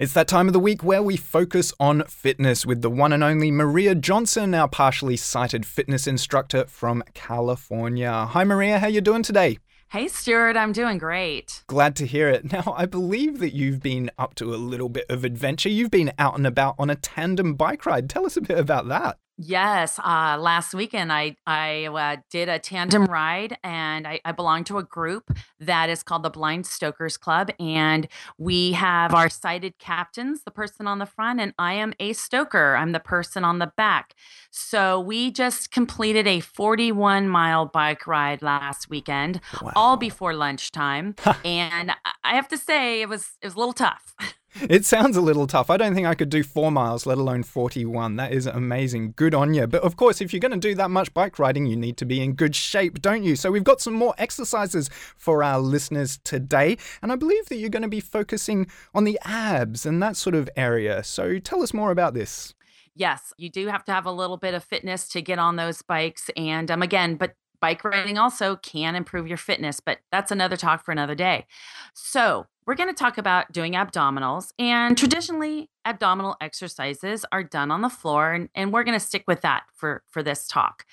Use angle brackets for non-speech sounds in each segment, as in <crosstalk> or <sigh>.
It's that time of the week where we focus on fitness with the one and only Maria Johnson, our partially sighted fitness instructor from California. Hi Maria, how you doing today? Hey Stuart, I'm doing great. Glad to hear it. Now, I believe that you've been up to a little bit of adventure. You've been out and about on a tandem bike ride. Tell us a bit about that. Yes, uh, last weekend I I uh, did a tandem ride, and I, I belong to a group that is called the Blind Stokers Club, and we have our sighted captains, the person on the front, and I am a stoker. I'm the person on the back. So we just completed a 41 mile bike ride last weekend, wow. all before lunchtime, <laughs> and I have to say it was it was a little tough. <laughs> It sounds a little tough. I don't think I could do four miles, let alone 41. That is amazing. Good on you. But of course, if you're going to do that much bike riding, you need to be in good shape, don't you? So we've got some more exercises for our listeners today. And I believe that you're going to be focusing on the abs and that sort of area. So tell us more about this yes, you do have to have a little bit of fitness to get on those bikes. And um, again, but bike riding also can improve your fitness, but that's another talk for another day. So, we're going to talk about doing abdominals. And traditionally, abdominal exercises are done on the floor, and, and we're going to stick with that for, for this talk.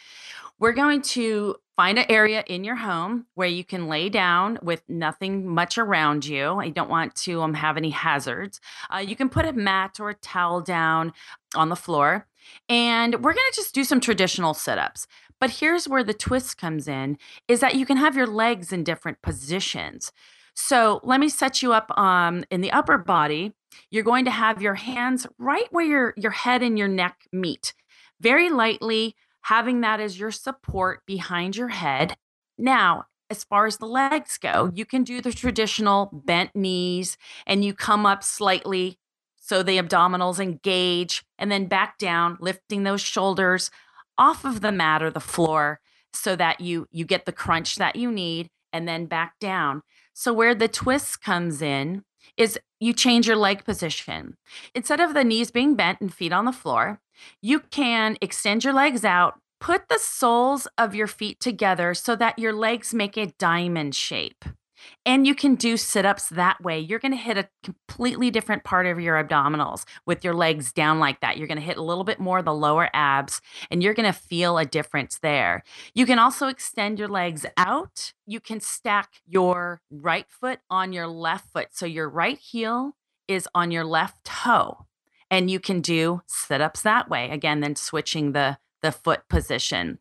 We're going to find an area in your home where you can lay down with nothing much around you. I don't want to um, have any hazards. Uh, you can put a mat or a towel down on the floor. And we're going to just do some traditional sit ups. But here's where the twist comes in is that you can have your legs in different positions. So let me set you up um, in the upper body. You're going to have your hands right where your, your head and your neck meet, very lightly, having that as your support behind your head. Now, as far as the legs go, you can do the traditional bent knees and you come up slightly so the abdominals engage and then back down, lifting those shoulders off of the mat or the floor so that you you get the crunch that you need and then back down. So, where the twist comes in is you change your leg position. Instead of the knees being bent and feet on the floor, you can extend your legs out, put the soles of your feet together so that your legs make a diamond shape. And you can do sit ups that way. You're going to hit a completely different part of your abdominals with your legs down like that. You're going to hit a little bit more the lower abs, and you're going to feel a difference there. You can also extend your legs out. You can stack your right foot on your left foot. So your right heel is on your left toe. And you can do sit ups that way. Again, then switching the, the foot position.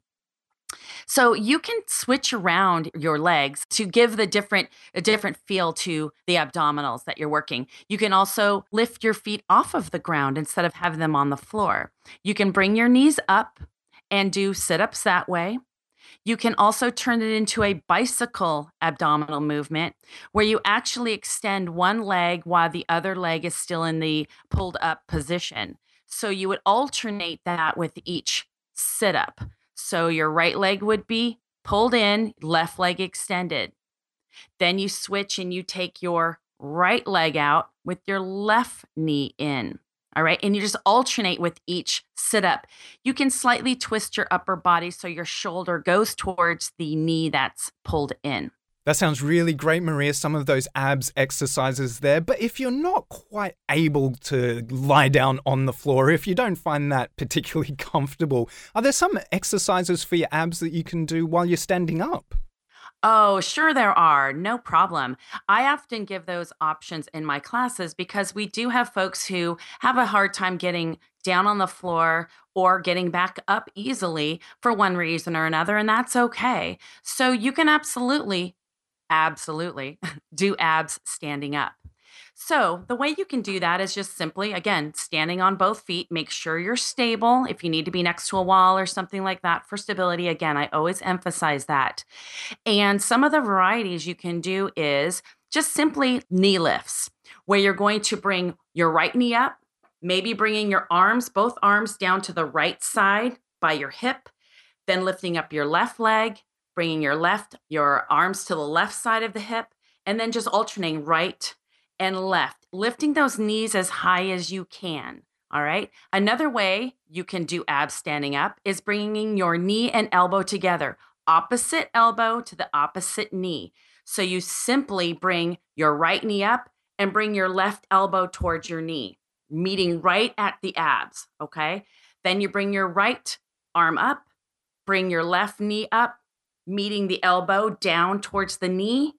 So you can switch around your legs to give the different a different feel to the abdominals that you're working. You can also lift your feet off of the ground instead of having them on the floor. You can bring your knees up and do sit-ups that way. You can also turn it into a bicycle abdominal movement where you actually extend one leg while the other leg is still in the pulled up position. So you would alternate that with each sit up. So your right leg would be pulled in, left leg extended. Then you switch and you take your right leg out with your left knee in. All right. And you just alternate with each sit up. You can slightly twist your upper body so your shoulder goes towards the knee that's pulled in. That sounds really great, Maria, some of those abs exercises there. But if you're not quite able to lie down on the floor, if you don't find that particularly <laughs> comfortable, are there some exercises for your abs that you can do while you're standing up? Oh, sure, there are. No problem. I often give those options in my classes because we do have folks who have a hard time getting down on the floor or getting back up easily for one reason or another, and that's okay. So you can absolutely Absolutely. <laughs> do abs standing up. So, the way you can do that is just simply, again, standing on both feet. Make sure you're stable. If you need to be next to a wall or something like that for stability, again, I always emphasize that. And some of the varieties you can do is just simply knee lifts, where you're going to bring your right knee up, maybe bringing your arms, both arms down to the right side by your hip, then lifting up your left leg bringing your left, your arms to the left side of the hip, and then just alternating right and left, lifting those knees as high as you can. All right. Another way you can do abs standing up is bringing your knee and elbow together, opposite elbow to the opposite knee. So you simply bring your right knee up and bring your left elbow towards your knee, meeting right at the abs. Okay. Then you bring your right arm up, bring your left knee up, meeting the elbow down towards the knee,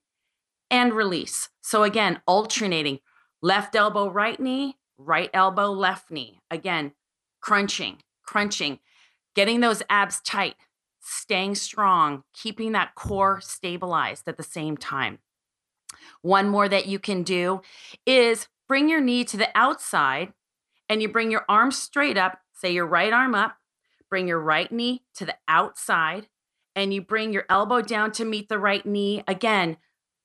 and release. So again, alternating left elbow, right knee, right elbow, left knee. Again, crunching, crunching, getting those abs tight, staying strong, keeping that core stabilized at the same time. One more that you can do is bring your knee to the outside and you bring your arm straight up, say your right arm up, bring your right knee to the outside, and you bring your elbow down to meet the right knee again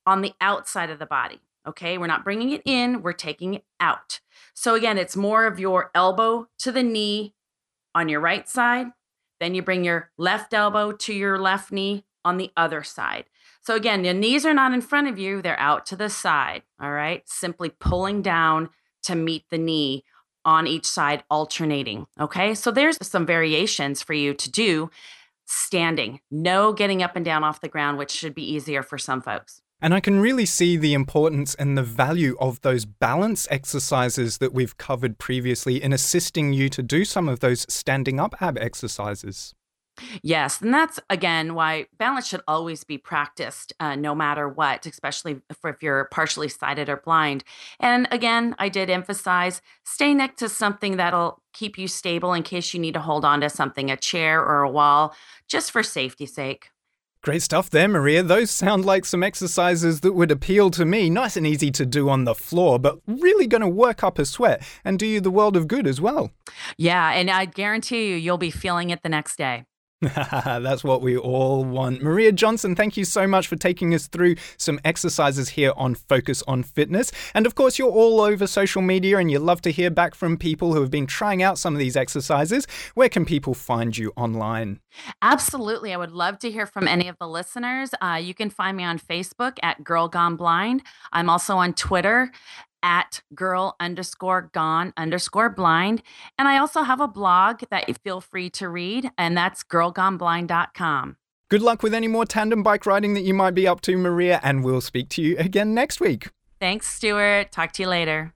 on the outside of the body. Okay, we're not bringing it in, we're taking it out. So, again, it's more of your elbow to the knee on your right side. Then you bring your left elbow to your left knee on the other side. So, again, your knees are not in front of you, they're out to the side. All right, simply pulling down to meet the knee on each side, alternating. Okay, so there's some variations for you to do standing, no getting up and down off the ground, which should be easier for some folks. And I can really see the importance and the value of those balance exercises that we've covered previously in assisting you to do some of those standing up ab exercises. Yes, and that's again why balance should always be practiced, uh, no matter what, especially for if you're partially sighted or blind. And again, I did emphasize stay next to something that'll keep you stable in case you need to hold on to something, a chair or a wall, just for safety's sake. Great stuff there, Maria. Those sound like some exercises that would appeal to me. Nice and easy to do on the floor, but really going to work up a sweat and do you the world of good as well. Yeah, and I guarantee you, you'll be feeling it the next day. <laughs> That's what we all want. Maria Johnson, thank you so much for taking us through some exercises here on Focus on Fitness. And of course, you're all over social media and you love to hear back from people who have been trying out some of these exercises. Where can people find you online? Absolutely. I would love to hear from any of the listeners. Uh, you can find me on Facebook at Girl Gone Blind. I'm also on Twitter at girl underscore gone underscore blind. And I also have a blog that you feel free to read, and that's girlgoneblind.com. Good luck with any more tandem bike riding that you might be up to, Maria, and we'll speak to you again next week. Thanks, Stuart. Talk to you later.